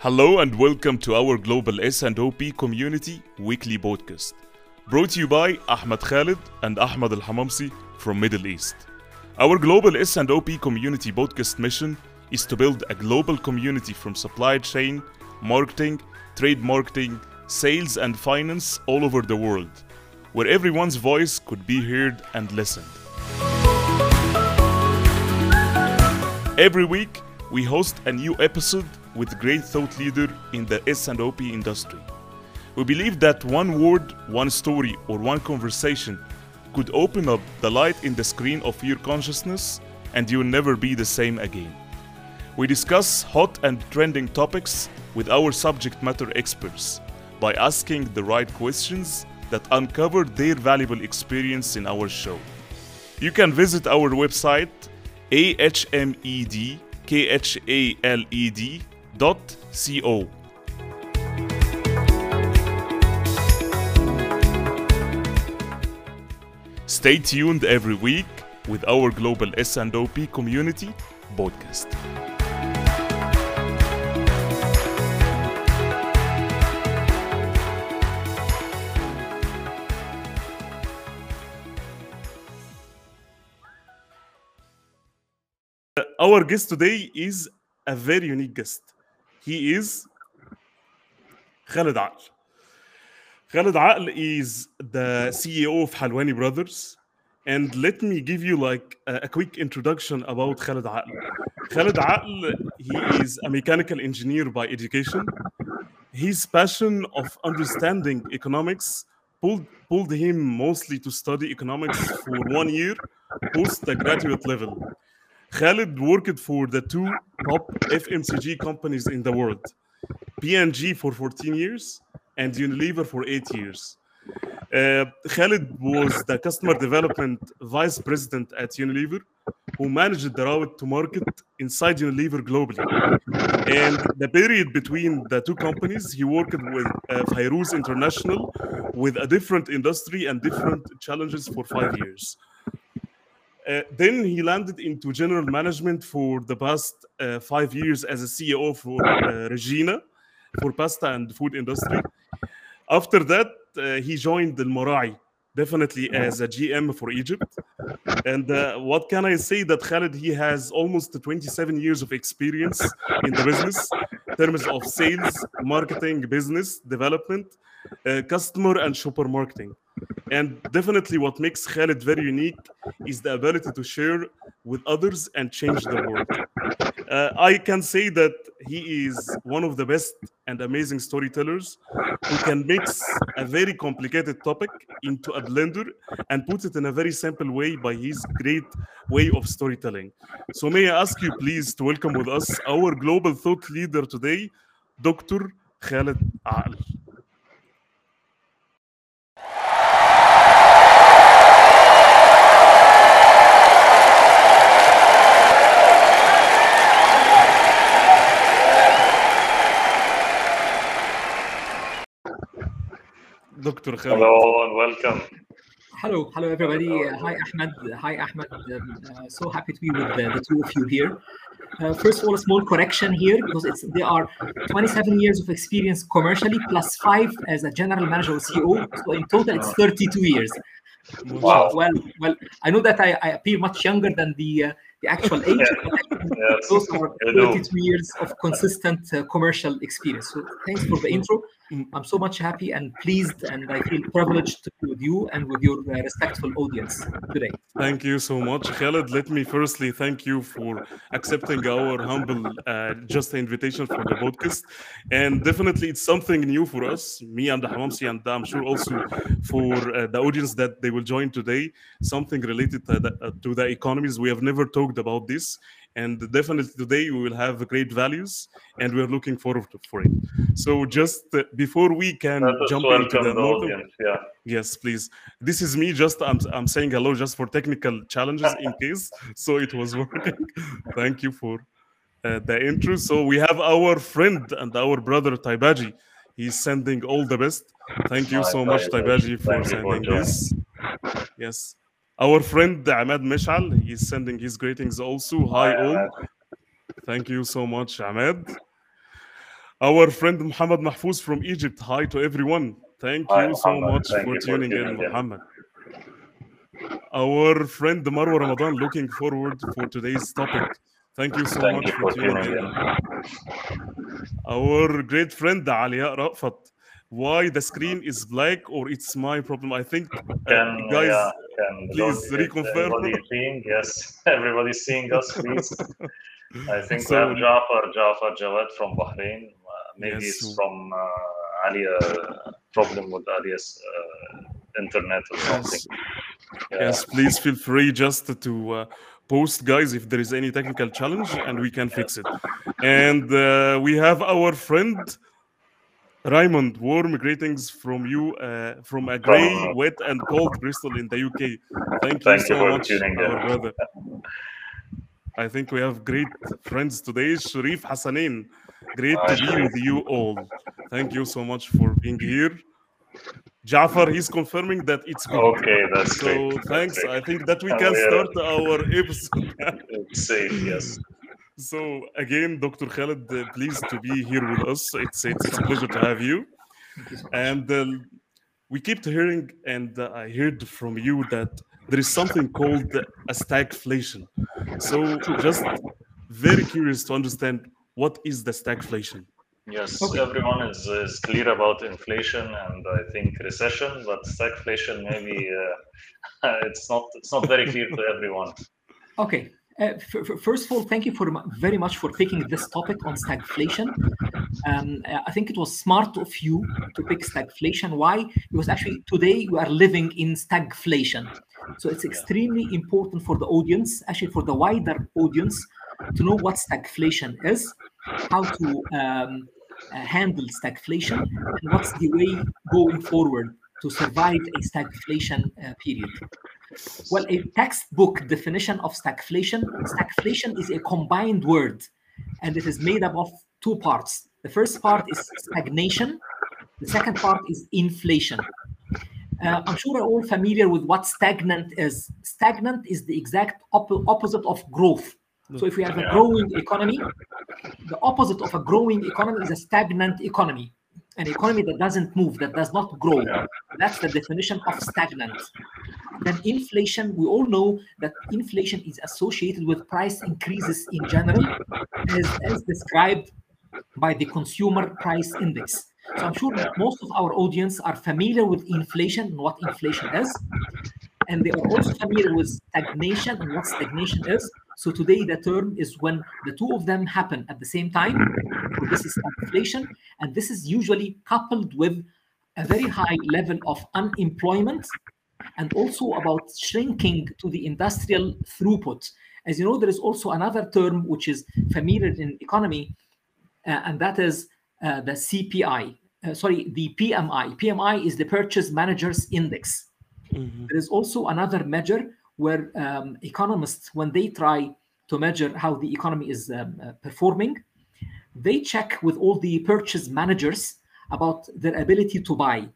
Hello and welcome to our Global S&OP Community Weekly Podcast. Brought to you by Ahmed Khalid and Ahmed Al-Hamamsi from Middle East. Our Global S&OP Community Podcast mission is to build a global community from supply chain, marketing, trade marketing, sales and finance all over the world, where everyone's voice could be heard and listened. Every week, we host a new episode with great thought leader in the S&OP industry. We believe that one word, one story, or one conversation could open up the light in the screen of your consciousness and you'll never be the same again. We discuss hot and trending topics with our subject matter experts by asking the right questions that uncover their valuable experience in our show. You can visit our website ahmedkhaled Stay tuned every week with our Global S&OP Community podcast. Uh, our guest today is a very unique guest. He is Khalid Aql. Khalid Aql is the CEO of Halwani Brothers. And let me give you like a, a quick introduction about Khalid Aql. Khalid Aql, he is a mechanical engineer by education. His passion of understanding economics pulled, pulled him mostly to study economics for one year post the graduate level. Khalid worked for the two top FMCG companies in the world, P&G for 14 years and Unilever for 8 years. Uh, Khalid was the customer development vice president at Unilever, who managed the route to market inside Unilever globally. And the period between the two companies, he worked with uh, Fairuz International with a different industry and different challenges for five years. Uh, then he landed into general management for the past uh, five years as a CEO for uh, Regina for pasta and food industry. After that, uh, he joined Almarai, definitely as a GM for Egypt. And uh, what can I say that Khalid, he has almost 27 years of experience in the business, in terms of sales, marketing, business development, uh, customer and shopper marketing. And definitely, what makes Khalid very unique is the ability to share with others and change the world. Uh, I can say that he is one of the best and amazing storytellers who can mix a very complicated topic into a blender and put it in a very simple way by his great way of storytelling. So, may I ask you, please, to welcome with us our global thought leader today, Dr. Khalid Aql. Dr. Khalid. Hello and welcome. Hello, hello everybody. Uh, hi Ahmed. Hi Ahmed. Um, uh, so happy to be with the, the two of you here. Uh, first of all, a small correction here because it's there are 27 years of experience commercially plus five as a general manager or CEO. So in total, it's 32 years. Wow. Well, well, I know that I, I appear much younger than the uh, the actual age. Yes, Those are 32 years of consistent uh, commercial experience. So thanks for the intro. I'm so much happy and pleased, and I feel privileged to be with you and with your uh, respectful audience today. Thank you so much, Khaled. Let me firstly thank you for accepting our humble uh, just invitation for the podcast. And definitely, it's something new for us, me and the Hamamsi, and I'm sure also for uh, the audience that they will join today, something related to the, to the economies. We have never talked about this. And definitely today we will have great values, and we're looking forward for it. So just uh, before we can jump into the the audience. Yeah. Yes, please. This is me. Just I'm I'm saying hello just for technical challenges in case. So it was working. Thank you for uh, the intro. So we have our friend and our brother Taibaji. He's sending all the best. Thank you so much, Taibaji. Taibaji, for Thank you for sending this. Yes. Our friend Ahmed Meshal, he's sending his greetings also. Hi, all. Uh, Thank you so much, Ahmed. Our friend Muhammad Mahfouz from Egypt. Hi to everyone. Thank Hi, you so Muhammad. much Thank for tuning in. Muhammad. Our friend Marwa Ramadan looking forward for today's topic. Thank you so Thank much you for tuning in. in. Our great friend Aliya Rafat. Why the screen is black or it's my problem? I think, uh, Can, guys, yeah, can please Lord- reconfirm. Everybody seeing? Yes, everybody's seeing us, please. I think So- we have Jafar, Jafar Jawad from Bahrain. Uh, maybe Yes. it's from uh, Alia, problem with Alia's uh, internet or something. Yeah. Yes, please feel free just to uh, post, guys, if there is any technical challenge, and we can fix it. And uh, we have our friend Raymond. Warm greetings from you uh, from a grey, From- wet, and cold Bristol in the UK. Thank you Thank you so for much, our brother. I think we have great friends today. Sharif Hassanin, great Hi, to be Sharif. with you all. Thank you so much for being here. Jafar, he's confirming that it's good. Okay, that's So great. That's thanks. great. I think that we can start our episode. It's safe, yes. So again, Dr. Khaled, uh, pleased to be here with us. It's it's, it's a pleasure to have you. Thank you so much. And uh, we kept hearing, and uh, I heard from you that there is something called a stagflation. So just very curious to understand what is the stagflation. Yes, Okay. everyone is, is clear about inflation and I think recession, but stagflation maybe uh, it's not it's not very clear to everyone. Okay. Uh, first of all, thank you for very much for picking this topic on stagflation. Um, uh, I think it was smart of you to pick stagflation. Why? Because actually today we are living in stagflation. So it's extremely important for the audience, actually for the wider audience, to know what stagflation is, how to um, uh, handle stagflation, and what's the way going forward to survive a stagflation uh, period. Well, a textbook definition of stagflation stagflation is a combined word, and it is made up of two parts. The first part is stagnation, the second part is inflation. Uh, I'm sure we're all familiar with what stagnant is. Stagnant is the exact op- opposite of growth. So, if we have a growing economy, the opposite of a growing economy is a stagnant economy, an economy that doesn't move, that does not grow. That's the definition of stagnant. Then inflation, we all know that inflation is associated with price increases in general, as, as described by the consumer price index. So I'm sure that most of our audience are familiar with inflation and what inflation is. And they are also familiar with stagnation and what stagnation is. So today the term is when the two of them happen at the same time. So this is stagflation, and this is usually coupled with a very high level of unemployment and also about shrinking to the industrial throughput. As you know, there is also another term which is familiar in economy, uh, and that is uh, the CPI. Uh, sorry, the PMI. PMI is the Purchase Managers Index. There is also another measure where um, economists, when they try to measure how the economy is um, uh, performing, they check with all the purchase managers about their ability to buy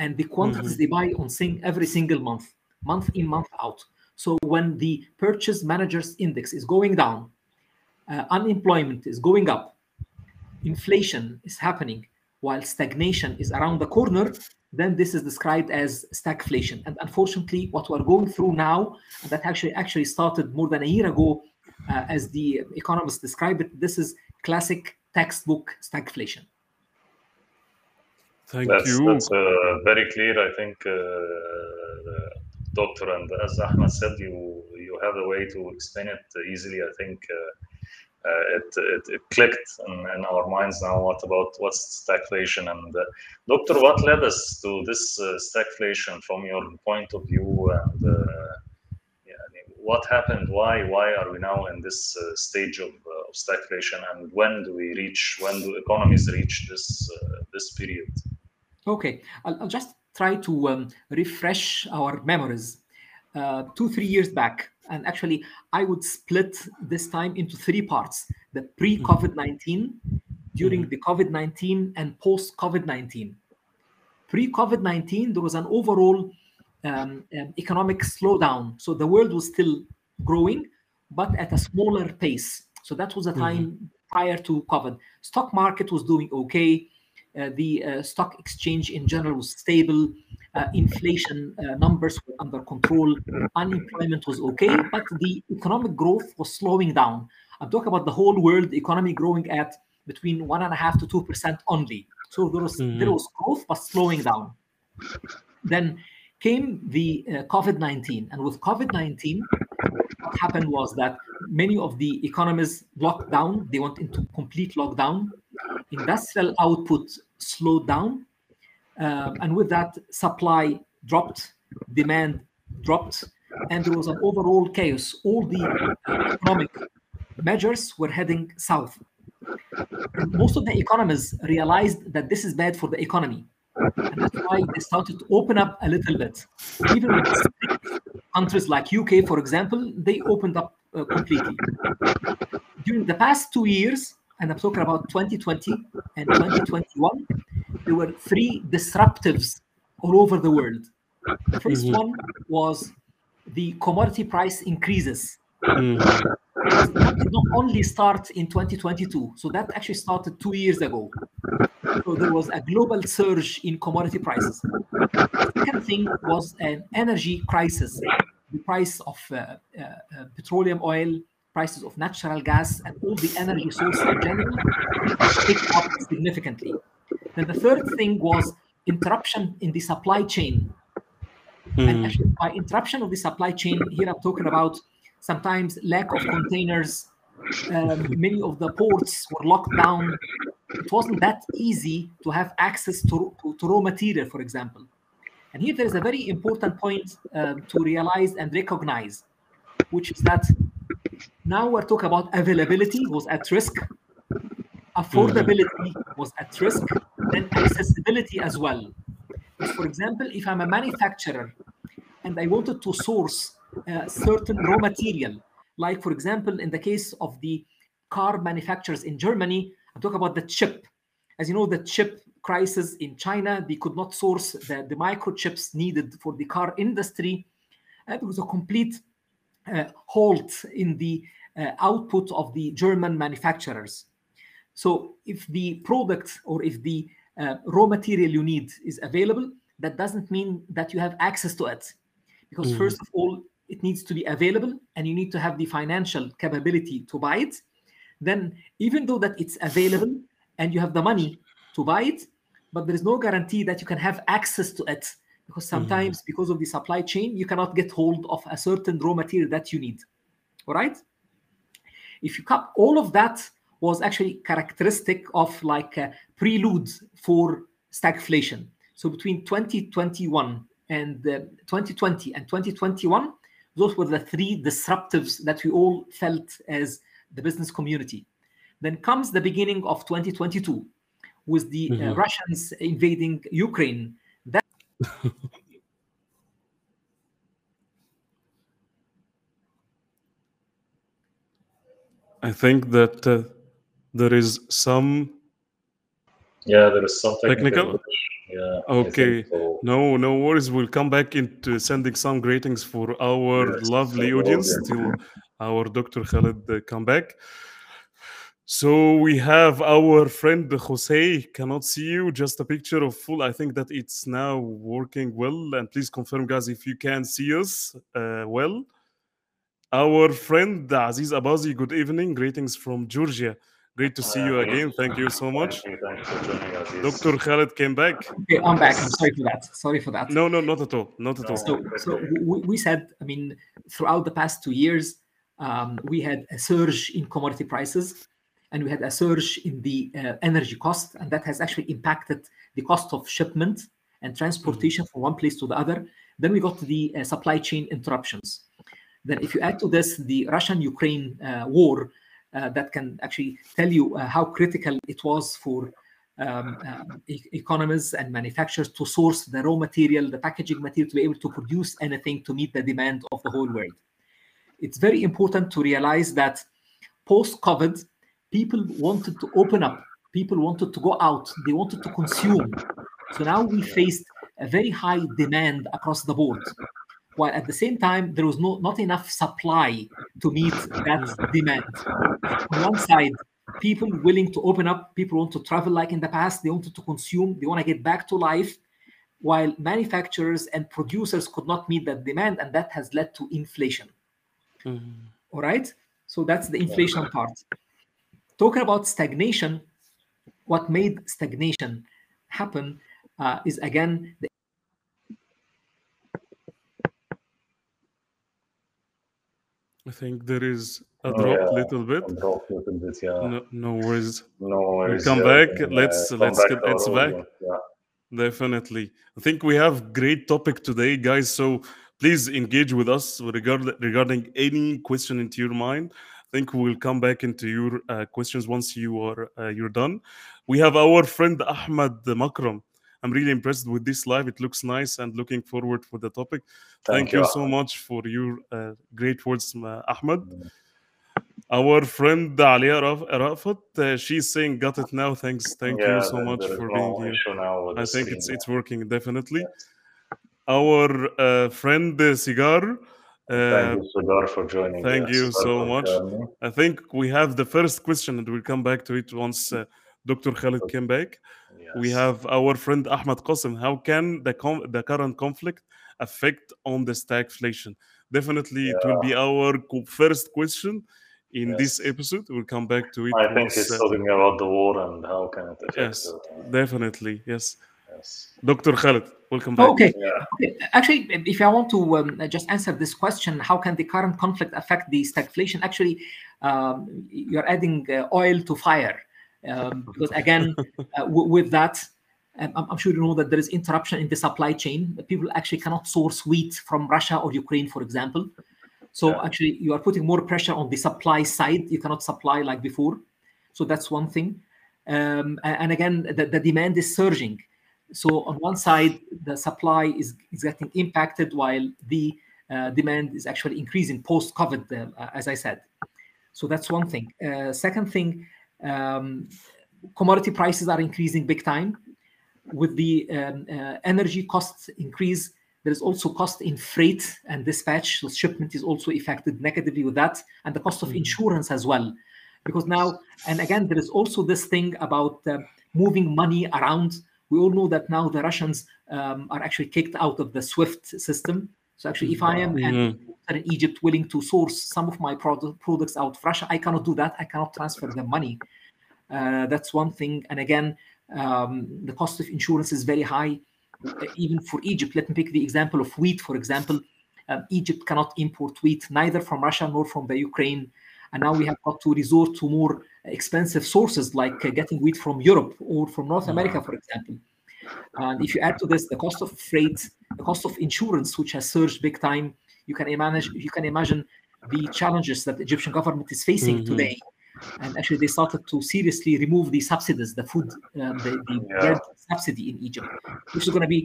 and the quantities they buy on sing- every single month, month in, month out. So when the purchase managers index is going down, uh, unemployment is going up, inflation is happening, while stagnation is around the corner, then this is described as stagflation. And unfortunately, what we're going through now, and that actually actually started more than a year ago, uh, as the economists describe it, this is classic textbook stagflation. Thank That's, you. that's uh, very clear. I think, uh, Doctor, and as Ahmed said, you you have a way to explain it easily. I think uh, uh, it, it, it clicked in, in our minds now. What about what's stagflation? And uh, Doctor, what led us to this uh, stagflation from your point of view? And uh, yeah, I mean, what happened? Why why are we now in this uh, stage of, uh, of stagflation? And when do we reach? When do economies reach this uh, this period? Okay, I'll, I'll just try to um, refresh our memories. Uh, two, three years back, and actually, I would split this time into three parts the pre COVID 19, during the COVID 19, and post COVID 19. Pre COVID 19, there was an overall um, um, economic slowdown. So the world was still growing, but at a smaller pace. So that was a time prior to COVID. Stock market was doing okay. Uh, the uh, stock exchange in general was stable. Uh, inflation uh, numbers were under control. Unemployment was okay, but the economic growth was slowing down. I'm talking about the whole world economy growing at between one and a half to two percent only. So there was mm-hmm. there was growth, but slowing down. Then came the uh, COVID 19. And with COVID 19, what happened was that many of the economies locked down, they went into complete lockdown. Industrial output slowed down. Um, and with that, supply dropped, demand dropped, and there was an overall chaos. All the economic measures were heading south. Most of the economists realized that this is bad for the economy that's why they started to open up a little bit. Even countries like UK, for example, they opened up uh, completely. During the past two years, and I'm talking about 2020 and 2021, there were three disruptives all over the world. The 1st mm-hmm. one was the commodity price increases. Mm-hmm. That not only start in 2022, so that actually started two years ago. So there was a global surge in commodity prices. The second thing was an energy crisis. The price of uh, uh, petroleum oil, prices of natural gas, and all the energy sources in general picked up significantly. Then the third thing was interruption in the supply chain. Mm. And actually, by interruption of the supply chain, here I'm talking about sometimes lack of containers. Um, many of the ports were locked down it wasn't that easy to have access to, to, to raw material, for example. And here there is a very important point um, to realize and recognize, which is that now we're talking about availability was at risk, affordability was at risk, and accessibility as well. For example, if I'm a manufacturer and I wanted to source a certain raw material, like for example, in the case of the car manufacturers in Germany, I talk about the chip. As you know, the chip crisis in China, they could not source the, the microchips needed for the car industry. Uh, there was a complete uh, halt in the uh, output of the German manufacturers. So if the product or if the uh, raw material you need is available, that doesn't mean that you have access to it. Because mm. first of all, it needs to be available and you need to have the financial capability to buy it then even though that it's available and you have the money to buy it, but there is no guarantee that you can have access to it because mm-hmm. sometimes mm-hmm. because of the supply chain you cannot get hold of a certain raw material that you need. All right. If you cut all of that was actually characteristic of like a prelude for stagflation. So between 2021 and uh, 2020 and 2021, those were the three disruptives that we all felt as the business community. Then comes the beginning of 2022 with the uh, mm-hmm. uh, Russians invading Ukraine. That I think that uh, there is some. Yeah, there is some technical. technical yeah. Okay. So. No, no worries. We'll come back into sending some greetings for our yes, lovely audience till our Dr. Khaled uh, come back. So we have our friend Jose. Cannot see you. Just a picture of full. I think that it's now working well. And please confirm, guys, if you can see us uh, well. Our friend Aziz Abazi. Good evening. Greetings from Georgia. Great to see you again. Thank you so much. Thank you, thank you Dr. Khaled came back. Okay, I'm back. I'm sorry for that. Sorry for that. No, no, not at all. Not at all. So, so we, we said, I mean, throughout the past two years, um, we had a surge in commodity prices and we had a surge in the uh, energy cost, and that has actually impacted the cost of shipment and transportation mm-hmm. from one place to the other. Then we got the uh, supply chain interruptions. Then, if you add to this the Russian Ukraine uh, war, uh, that can actually tell you uh, how critical it was for um, uh, e- economies and manufacturers to source the raw material, the packaging material to be able to produce anything to meet the demand of the whole world. It's very important to realize that post COVID, people wanted to open up, people wanted to go out, they wanted to consume. So now we faced a very high demand across the board while at the same time there was no, not enough supply to meet that demand. On one side, people willing to open up. People want to travel like in the past. They wanted to consume. They want to get back to life, while manufacturers and producers could not meet that demand, and that has led to inflation. Mhm. All right. So that's the inflation part. Talking about stagnation, what made stagnation happen uh, is again the I think there is a Oh, drop yeah. little bit. Drop a little bit, yeah. No, no worries. No worries. We come yeah, back. can, Let's- let's get- it's back. Yeah. Definitely. I think we have great topic today, guys. So please engage with us regard, regarding any question into your mind. I think we'll come back into your uh, questions once you are uh, you're done. We have our friend Ahmad Makram. I'm really impressed with this live. It looks nice and looking forward for the topic. Thank, you, so much for your uh, great words, Ahmed. Mm. Our friend Alia Raf- Rafat, uh, she's saying, "Got it now." Thanks, thank Yeah, you so much for being here. issue now with I think it's it's working definitely. Yes. Our uh, friend uh, Cigar, uh, Thank you, Sudar, for joining. thank Yes, you so much. I think we have the first question, and we'll come back to it once uh, Dr. Khalid came back. We have our friend Ahmad Qasim. How can the com- the current conflict affect on the stagflation? Definitely, it will be our co- first question in this episode. We'll come back to it. I think once, he's uh, talking about the war and how can it affect yes, it. definitely, yes. Yes. Dr. Khalid, welcome back. okay. Yeah. Okay, Actually, if I want to um, just answer this question, how can the current conflict affect the stagflation? Actually, um, you're adding uh, oil to fire um, because again, uh, w- with that, um, I'm I'm sure you know that there is interruption in the supply chain. People actually cannot source wheat from Russia or Ukraine, for example. So Yeah. actually, you are putting more pressure on the supply side. You cannot supply like before. So that's one thing. Um, and again, the, the demand is surging. So on one side, the supply is, is getting impacted while the uh, demand is actually increasing post-COVID, uh, as I said. So that's one thing. Uh, second thing, um, commodity prices are increasing big time. With the um, uh, energy costs increase, there is also cost in freight and dispatch. So shipment is also affected negatively with that, and the cost of Mhm. insurance as well. Because now, and again, there is also this thing about uh, moving money around. We all know that now the Russians um, are actually kicked out of the SWIFT system. So actually, if I am an Mhm. importer in Egypt willing to source some of my product, products out of Russia, I cannot do that. I cannot transfer the money. Uh, that's one thing. And again, um, the cost of insurance is very high, uh, even for Egypt. Let me pick the example of wheat, for example. Um, Egypt cannot import wheat neither from Russia nor from the Ukraine. And now we have got to resort to more expensive sources like uh, getting wheat from Europe or from North America, for example. And if you add to this the cost of freight, the cost of insurance, which has surged big time, you can imagine you can imagine the challenges that the Egyptian government is facing Mhm. today. And actually, they started to seriously remove the subsidies, the food, um, the, the Yeah. bread subsidy in Egypt, which is going to be,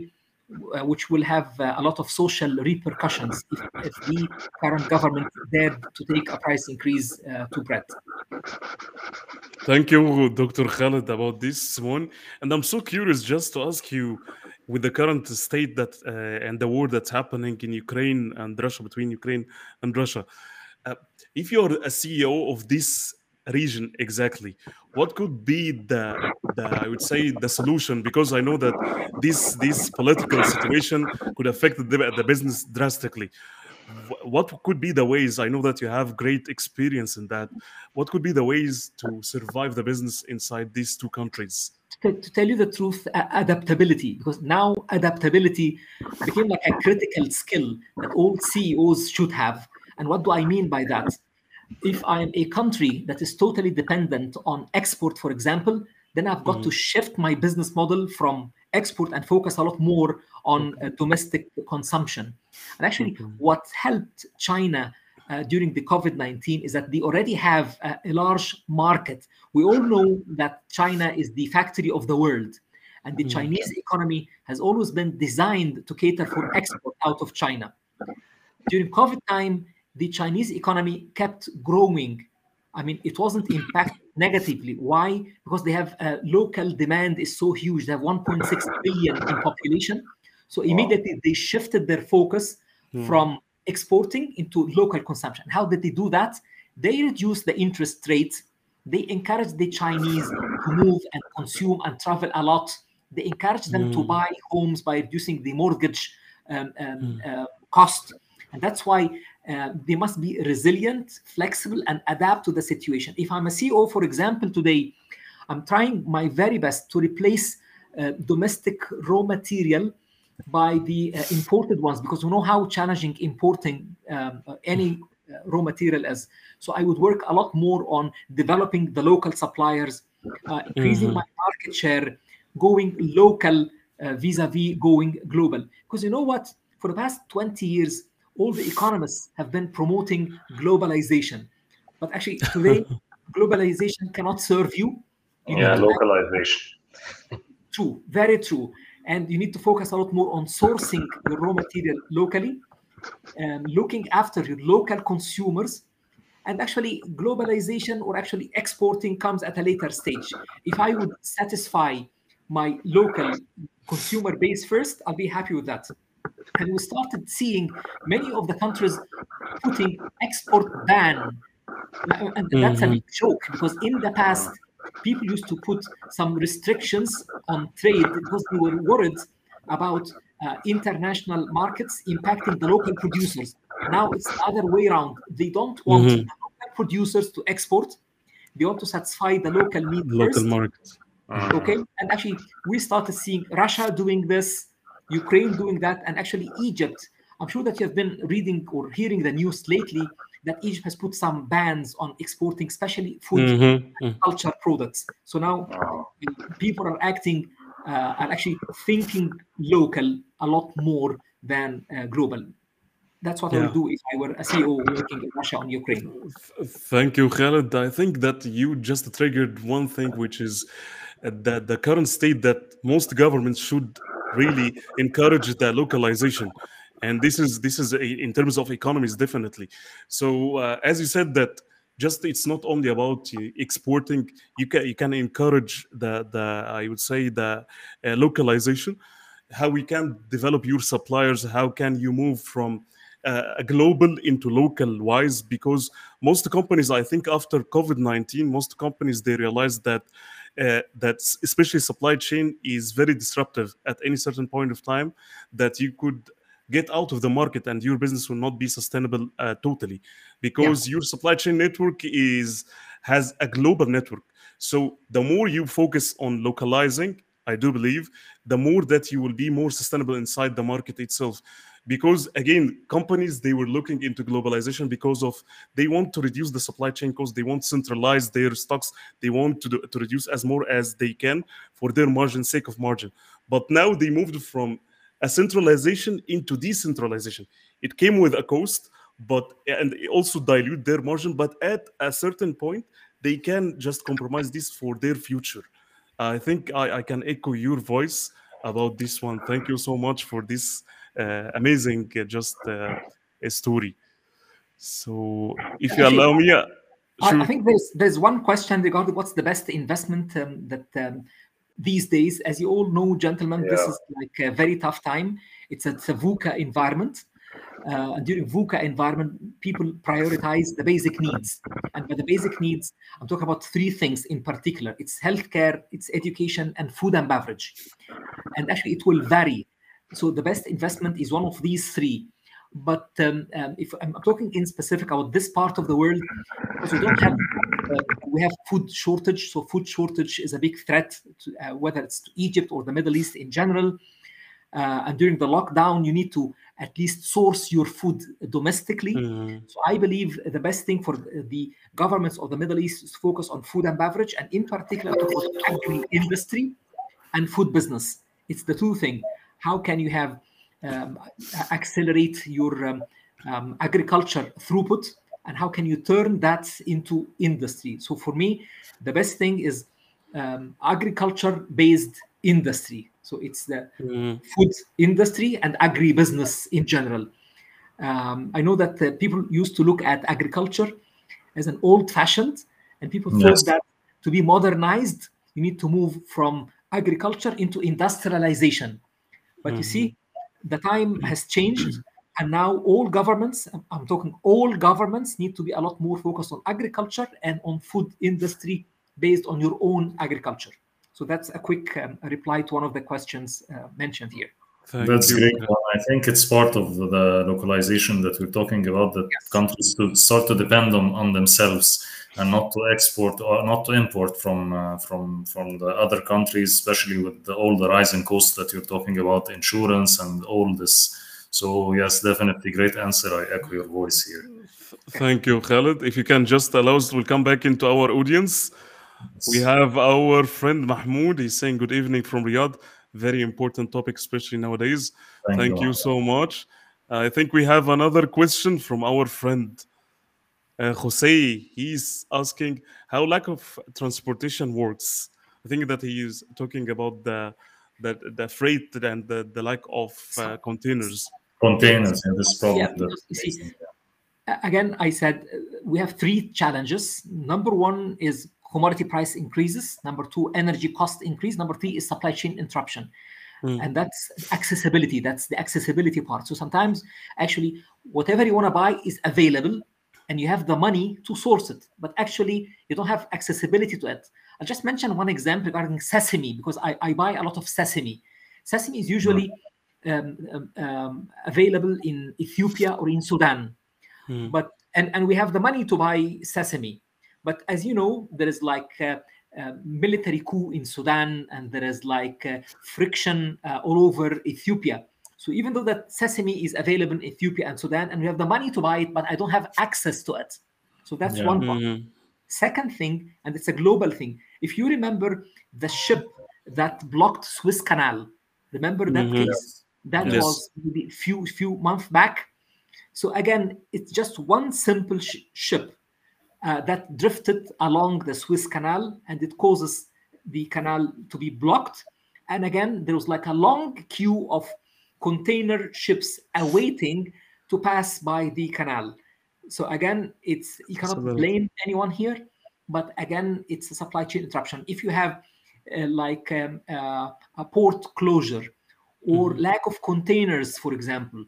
uh, which will have uh, a lot of social repercussions if, if the current government dared to take a price increase uh, to bread. Thank you, Dr. Khalid, about this one. And I'm so curious just to ask you, with the current state that uh, and the war that's happening in Ukraine and Russia, between Ukraine and Russia, uh, if you're a CEO of this region exactly, what could be the, the I would say the solution? Because I know that this this political situation could affect the, the business drastically. What could be the ways? I know that you have great experience in that what could be the ways to survive the business inside these two countries? To, tell you the truth, adaptability, because now adaptability became like a critical skill that all CEOs should have. And what do I mean by that? If I'm a country that is totally dependent on export, for example, then I've got to shift my business model from export and focus a lot more on uh, domestic consumption. And actually, what helped China uh, during the COVID 19 is that they already have a, a large market. We all know that China is the factory of the world. And the Mhm. Chinese economy has always been designed to cater for export out of China. During COVID time, the Chinese economy kept growing. I mean, it wasn't impacted negatively. Why? Because they have uh, local demand is so huge. They have 1.6 billion in population. So immediately they shifted their focus Hmm. from exporting into local consumption. How did they do that? They reduced the interest rate they encourage the Chinese to move and consume and travel a lot. They encourage them to Mm. buy homes by reducing the mortgage um, um, Mm. uh, cost. And that's why uh, they must be resilient, flexible, and adapt to the situation. If I'm a CEO, for example, today, I'm trying my very best to replace uh, domestic raw material by the uh, imported ones because we know how challenging importing um, uh, any uh, raw material is. So I would work a lot more on developing the local suppliers, uh, increasing Mhm. my market share, going local uh, vis-a-vis going global. Because you know what? For the past 20 years, all the economists have been promoting globalization. But actually, today, globalization cannot serve you. You Yeah, to localization. True, very true. And you need to focus a lot more on sourcing your raw material locally, and looking after your local consumers, and actually globalization or actually exporting comes at a later stage. If I would satisfy my local consumer base first, I'll be happy with that. And we started seeing many of the countries putting export ban. And that's a Mhm. big joke because in the past, people used to put some restrictions on trade because they were worried about uh, international markets impacting the local producers. Now it's the other way around. They don't want Mhm. the local producers to export. They want to satisfy the local need Local first. market. Mm. Okay, and actually we started seeing Russia doing this, Ukraine doing that, and actually Egypt. I'm sure that you have been reading or hearing the news lately that Egypt has put some bans on exporting, especially food Mhm, mhm. culture products. So now people are acting uh, and actually thinking local a lot more than uh, global. That's what I would do if I were a CEO working in Russia on Ukraine. Thank you, Khaled. I think that you just triggered one thing, which is uh, that the current state that most governments should really encourage the localization, and this is this is a, in terms of economies definitely. So uh, as you said that just it's not only about uh, exporting. You can you can encourage the the I would say the uh, localization. How we can develop your suppliers? How can you move from uh, global into local wise because most companies i think after covid-19 most companies they realized that uh, that especially supply chain is very disruptive at any certain point of time that you could get out of the market and your business will not be sustainable uh, totally because your supply chain network is has a global network. So the more you focus on localizing i do believe the more that you will be more sustainable inside the market itself. Because again companies they were looking into globalization because of they want to reduce the supply chain costs they want to centralize their stocks they want to, do, to reduce as more as they can for their margin sake of margin. But now they moved from a centralization into decentralization. It came with a cost but and also dilute their margin but at a certain point they can just compromise this for their future. I think i, I can echo your voice about this one. Thank you so much for this uh, amazing uh, just uh, a story. So if you allow me uh, I- I think there's there's one question regarding what's the best investment um, that um, these days, as you all know, gentlemen, this is like a very tough time. It's a, it's a VUCA environment. Uh, and during VUCA environment, people prioritize the basic needs. And by the basic needs, I'm talking about three things in particular. It's healthcare, it's education, and food and beverage. And actually, it will vary. So the best investment is one of these three. But um, um, if I'm talking in specific about this part of the world, because we don't have uh, we have food shortage. So food shortage is a big threat, to, uh, whether it's to Egypt or the Middle East in general. Uh, and during the lockdown, you need to at least source your food domestically. Mm, So I believe the best thing for the governments of the Middle East is to focus on food and beverage, and in particular to agri industry and food business. It's the two things. How can you have um, accelerate your um, um, agriculture throughput, and how can you turn that into industry? So for me, the best thing is um, agriculture-based industry. So it's the mm, food industry and agribusiness in general. Um, I know that uh, people used to look at agriculture as an old-fashioned, and people thought that to be modernized, you need to move from agriculture into industrialization. But you see, the time has changed. And now all governments, I'm talking all governments, need to be a lot more focused on agriculture and on food industry based on your own agriculture. So that's a quick um, reply to one of the questions uh, mentioned here. Thank That's you. great. I think it's part of the localization that we're talking about that yes. countries to start to depend on, on themselves and not to export or not to import from uh, from from the other countries, especially with the, all the rising costs that you're talking about, insurance and all this. So yes, definitely great answer. I echo your voice here. Thank you, Khaled. If you can just allow us, we'll come back into our audience. We have our friend Mahmoud. He's saying good evening from Riyadh very important topic, especially nowadays. Thank, Thank you. you. so much. Uh, I think we have another question from our friend uh, Jose. He's asking how lack of transportation works. I think that he is talking about the the, the freight and the, the lack of uh, containers. Containers, and this problem. Yeah, see, again, I said uh, we have three challenges. Number one is commodity price increases. Number two, energy cost increase. Number three is supply chain interruption. Mm. And that's accessibility. That's the accessibility part. So sometimes actually whatever you want to buy is available and you have the money to source it, but actually you don't have accessibility to it. I'll just mention one example regarding sesame because I, I buy a lot of sesame. Sesame is usually um, um, um, available in Ethiopia or in Sudan. Mm. But and, and we have the money to buy sesame but as you know, there is like a, a military coup in Sudan, and there is like friction uh, all over Ethiopia. So even though that sesame is available in Ethiopia and Sudan, and we have the money to buy it, but I don't have access to it. So that's yeah. one part. Mm-hmm. Second thing, and it's a global thing. If you remember the ship that blocked Suez Canal, remember that mm-hmm. case? That yes. was maybe few few months back. So again, it's just one simple sh- ship uh, that drifted along the Suez Canal and it causes the canal to be blocked. And again, there was like a long queue of container ships awaiting to pass by the canal. So again, it's you cannot Absolutely. blame anyone here, but again, it's a supply chain interruption. If you have uh, like um, uh, a port closure or mm-hmm. lack of containers, for example,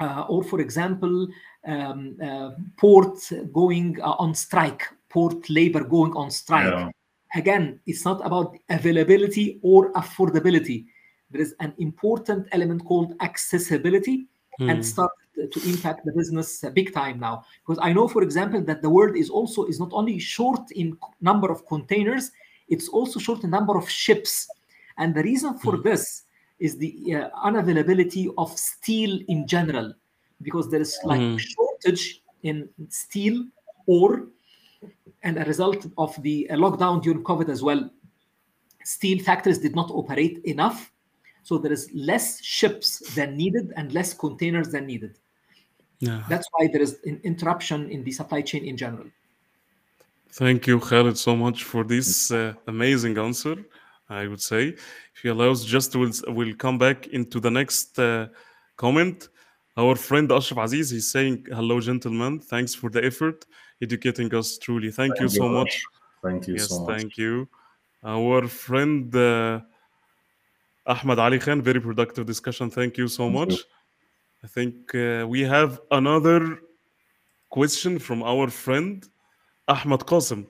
uh, or for example, um, uh, port going uh, on strike, port labor going on strike. Yeah. Again, it's not about availability or affordability. There is an important element called accessibility mm. and start to impact the business big time now. Because I know, for example, that the world is also is not only short in number of containers, it's also short in number of ships. And the reason for mm. this is the uh, unavailability of steel in general because there is like mm. shortage in steel ore and a result of the uh, lockdown during covid as well steel factories did not operate enough so there is less ships than needed and less containers than needed yeah. that's why there is an interruption in the supply chain in general thank you khaled so much for this uh, amazing answer i would say if you allow us just we'll, we'll come back into the next uh, comment our friend Ashraf Aziz, he's saying, Hello, gentlemen. Thanks for the effort educating us truly. Thank, thank you so much. Thank you yes, so much. Thank you. Our friend uh, Ahmad Ali Khan, very productive discussion. Thank you so thank much. You. I think uh, we have another question from our friend Ahmad Qasim.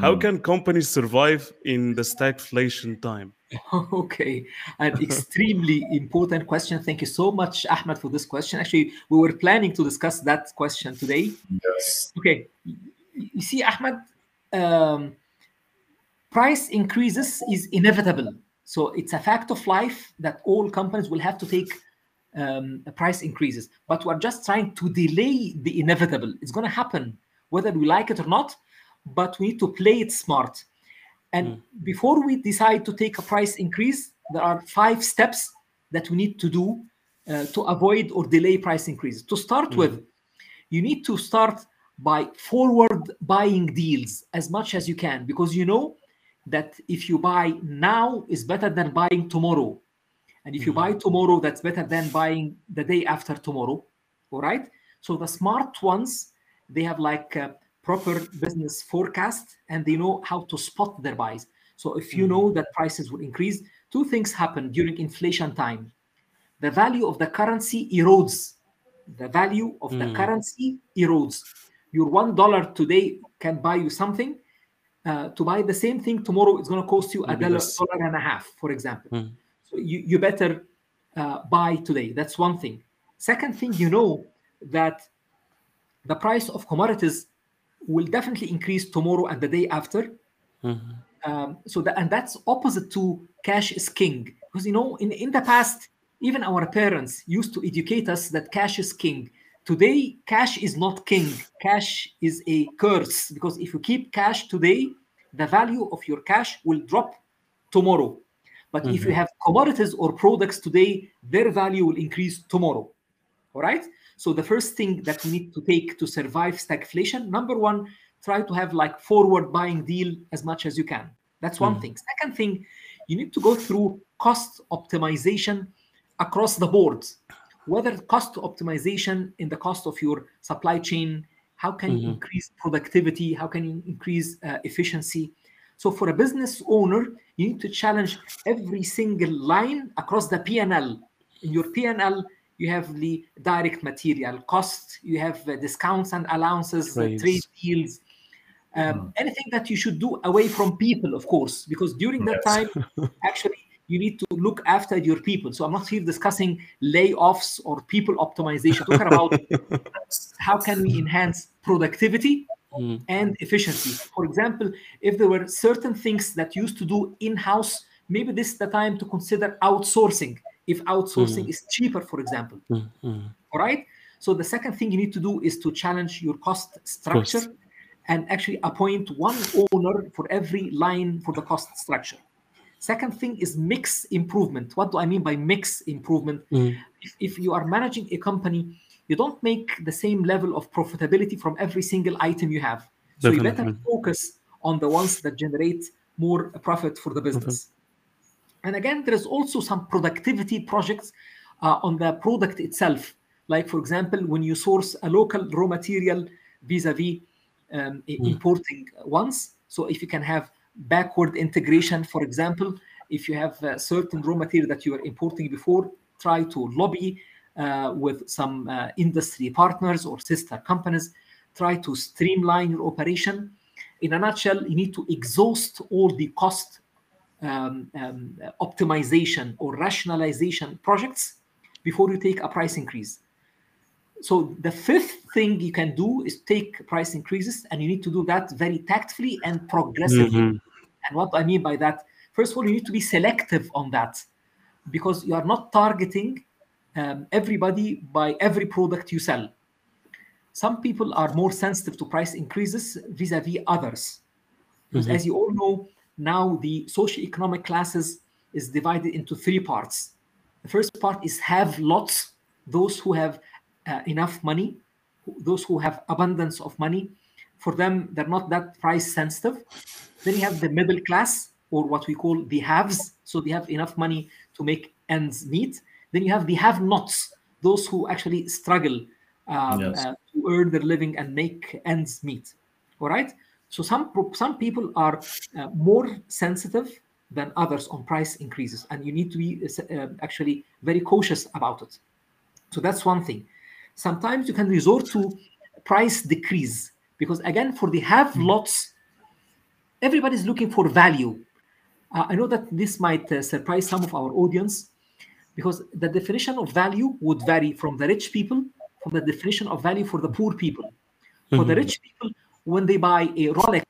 How mm. can companies survive in the stagflation time? Okay, an extremely important question. Thank you so much, Ahmed, for this question. Actually, we were planning to discuss that question today. Yes. Okay, you see, Ahmed, um, price increases is inevitable. So it's a fact of life that all companies will have to take um, price increases. But we're just trying to delay the inevitable. It's going to happen, whether we like it or not. But we need to play it smart and mm. before we decide to take a price increase, there are five steps that we need to do uh, to avoid or delay price increases. To start mm. with, you need to start by forward buying deals as much as you can because you know that if you buy now is better than buying tomorrow. And if mm. you buy tomorrow, that's better than buying the day after tomorrow. All right. So the smart ones, they have like uh, proper business forecast and they know how to spot their buys. So if you mm-hmm. know that prices will increase, two things happen during inflation time. The value of the currency erodes the value of the Mm. currency erodes. Your one dollar today can buy you something. Uh, to buy the same thing tomorrow, it's going to cost you a dollar, dollar and a half, for example. Mm. So you, you better uh, buy today. That's one thing. Second thing, you know that the price of commodities will definitely increase tomorrow and the day after. Mhm. Um, so that and that's opposite to cash is king. Because you know in, in the past even our parents used to educate us that cash is king. Today cash is not king. Cash is a curse. Because if you keep cash today the value of your cash will drop tomorrow. But if you have commodities or products today their value will increase tomorrow. All right so the first thing that we need to take to survive stagflation number one try to have like forward buying deal as much as you can. That's one thing. Second thing you need to go through cost optimization across the board whether cost optimization in the cost of your supply chain how can you Mhm. increase productivity? How can you increase uh, efficiency? So for a business owner you need to challenge every single line across the p&l in your p&l you have the direct material cost you have uh, discounts and allowances Trades. trade deals um, anything that you should do away from people of course because during that Yes. time actually you need to look after your people so i'm not here discussing layoffs or people optimization talking about how can we enhance productivity Mm. and efficiency for example if there were certain things that used to do in-house maybe this is the time to consider outsourcing if outsourcing is cheaper for example. Mm, mm. all right so the second thing you need to do is to challenge your cost structure Cost. and actually appoint one owner for every line for the cost structure. Second thing is mix improvement. What do i mean by mix improvement? Mm. if, if you are managing a company you don't make the same level of profitability from every single item you have. So you better focus on the ones that generate more profit for the business and again, there is also some productivity projects uh, on the product itself. Like, for example, when you source a local raw material vis-a-vis um, i- importing ones. So if you can have backward integration, for example, if you have uh, certain raw material that you were importing before, try to lobby uh, with some uh, industry partners or sister companies. Try to streamline your operation. In a nutshell, you need to exhaust all the cost um, um, optimization or rationalization projects before you take a price increase. So the fifth thing you can do is take price increases, and you need to do that very tactfully and progressively. Mhm. And what I mean by that, first of all, you need to be selective on that because you are not targeting um, everybody by every product you sell. Some people are more sensitive to price increases vis-a-vis others. Because as you all know, now the socioeconomic classes is divided into three parts. The first part is have lots, those who have uh, enough money, those who have abundance of money. For them, they're not that price sensitive. Then you have the middle class, or what we call the haves. So they have enough money to make ends meet. Then you have the have-nots, those who actually struggle um, Yes. uh, to earn their living and make ends meet. All right. So some some people are uh, more sensitive than others on price increases, and you need to be uh, actually very cautious about it. So that's one thing. Sometimes you can resort to price decrease because again, for the have lots, everybody's looking for value. Uh, I know that this might uh, surprise some of our audience because the definition of value would vary from the rich people from the definition of value for the poor people. For the rich people, when they buy a Rolex,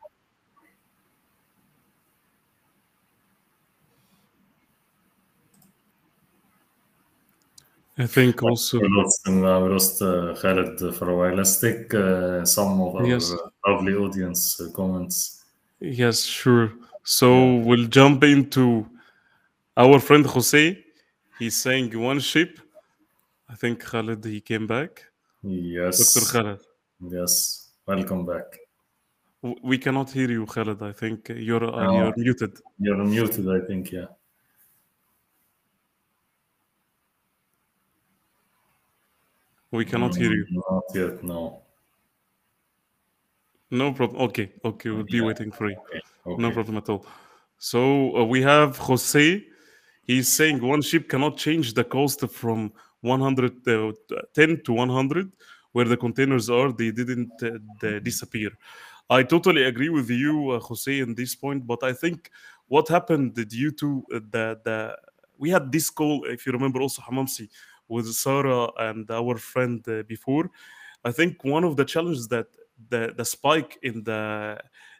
I think also We lost, him, uh, we lost uh, Khaled for a while. Let's take uh, some of our Yes. uh, lovely audience uh, comments. yes, sure. So we'll jump into our friend Jose. He's saying one ship. I think Khaled he came back. Yes. Dr. Khaled. Yes. Welcome back. We cannot hear you, Khaled. I think you're uh, No. you're muted. You're muted, I think, yeah. We cannot hear you. Not yet, no. No problem. Okay, okay, we'll be Yeah. waiting for you. Okay. No problem at all. So uh, we have Jose. He's saying one ship cannot change the cost from 110 uh, to 100 where the containers are they didn't uh, d- disappear i totally agree with you uh, jose in this point but i think what happened due to uh, the the we had this call if you remember also hamamsi with sarah and our friend uh, before. I think one of the challenges that the the spike in the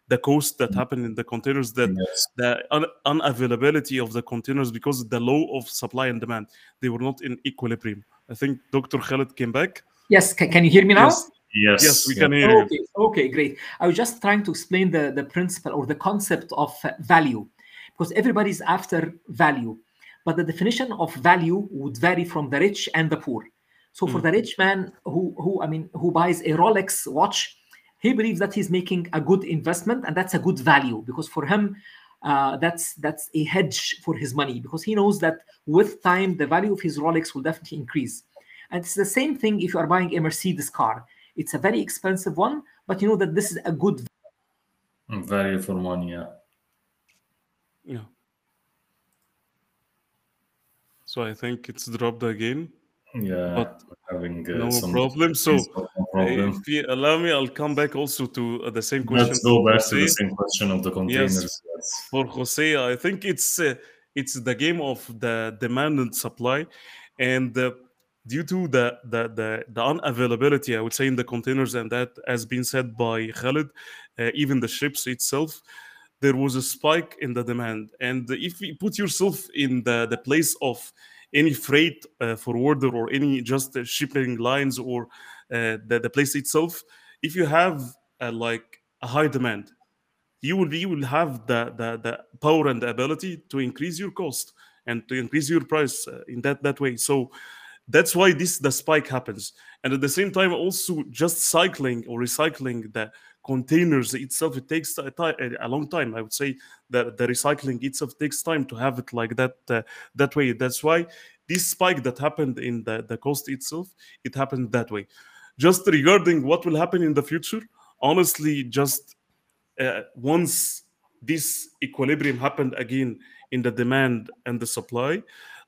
the cost that happened in the containers that Yes. the un- unavailability of the containers because the law of supply and demand they were not in equilibrium. I think dr khaled came back. Yes, can, can you hear me now? yes Yes. yes we yeah. can hear you Okay, okay, great. I was just trying to explain the, the principle or the concept of uh, value because everybody's after value, but the definition of value would vary from the rich and the poor. So for Mm. the rich man who, who I mean, who buys a Rolex watch, he believes that he's making a good investment and that's a good value because for him, uh, that's that's a hedge for his money because he knows that with time the value of his Rolex will definitely increase. And it's the same thing if you are buying a Mercedes car. It's a very expensive one, but you know that this is a good Value for money. Yeah. yeah so i think it's dropped again Yeah. But having uh, no some problem. So, no problem. if you allow me i'll come back also to uh, the same question Let's go for back to the Jose. same question of the containers. Yes. for Jose, I think it's uh, it's the game of the demand and supply, and uh, due to the, the the the unavailability, I would say in the containers, and that has been said by Khalid, uh, even the ships itself, there was a spike in the demand. And if you put yourself in the the place of any freight uh, forwarder or any just uh, shipping lines or uh, the, the place itself, if you have uh, like a high demand, you will you will have the, the the power and the ability to increase your cost and to increase your price uh, in that that way so that's why this the spike happens. And at the same time also just cycling or recycling the containers itself it takes a, ti- a long time. I would say that the recycling itself takes time to have it like that uh, that way. That's why this spike that happened in the, the cost itself it happened that way. Just regarding what will happen in the future honestly just uh, once this equilibrium happened again in the demand and the supply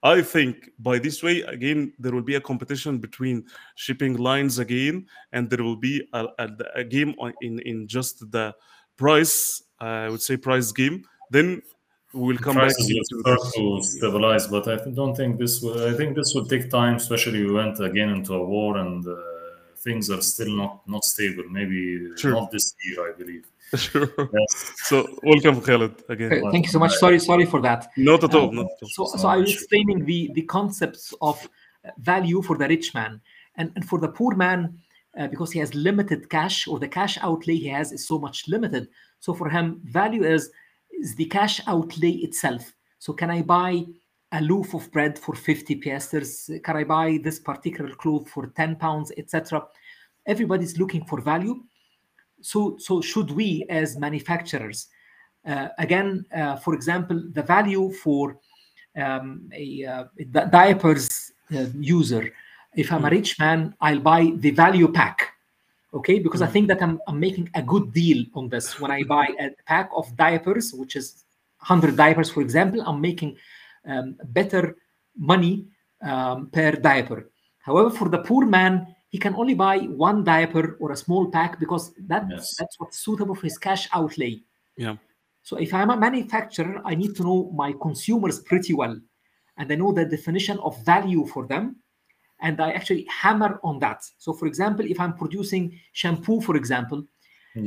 i think by this way again there will be a competition between shipping lines again and there will be a, a, a game on- in in just the price i would say price game then we will come back Prices will start to stabilize, but I don't think this will. I think this will take time, especially we went again into a war and uh, things are still not not stable. Maybe Sure. not this year, I believe. Sure Yes. so welcome khaled again Uh, Thank you so much. Sorry, sorry for that. not at all Uh, not at all. So, so so I was explaining the the concepts of uh, value for the rich man, and and for the poor man, uh, because he has limited cash or the cash outlay he has is so much limited. So for him, value is is the cash outlay itself. So can I buy a loaf of bread for 50 piasters? Can I buy this particular cloth for 10 pounds, etc.? Everybody's looking for value. So, so should we as manufacturers, uh, again, uh, for example, the value for um, a uh, di- diapers uh, user, if I'm a rich man, I'll buy the value pack. Okay, because I think that I'm, I'm making a good deal on this. When I buy a pack of diapers, which is 100 diapers, for example, I'm making um, better money um, per diaper. However, for the poor man, he can only buy one diaper or a small pack because that, Yes. that's what's suitable for his cash outlay. yeah So if I'm a manufacturer, I need to know my consumers pretty well, and I know the definition of value for them, and I actually hammer on that. So, for example, if I'm producing shampoo, for example,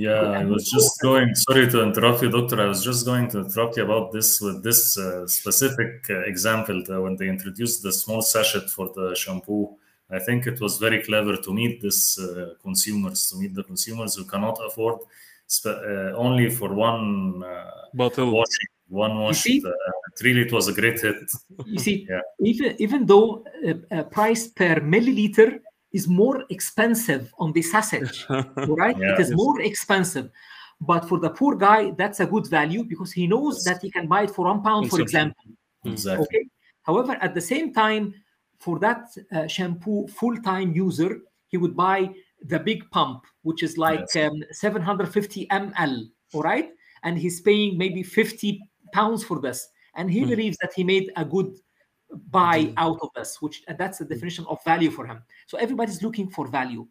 Yeah, I was just going. Sorry to interrupt you, doctor. I was just going to interrupt you about this with this uh, specific uh, example uh, when they introduced the small sachet for the shampoo. I think it was very clever to meet this uh, consumers, to meet the consumers who cannot afford spe- uh, only for one uh, bottle washing, one wash. see? Uh, it really, it was a great hit. you see, Yeah. even even though a uh, price per milliliter is more expensive on the sachet, right? Yeah. it is Yes. more expensive. But for the poor guy, that's a good value because he knows Yes. that he can buy it for one pound, for example. Exactly. Okay. However, at the same time, for that uh, shampoo full-time user, he would buy the big pump, which is like Yes. um, 750 ml. All right, and he's paying maybe 50 pounds for this, and he Hmm. believes that he made a good buy out of this, which and that's the definition of value for him. So everybody's looking for value.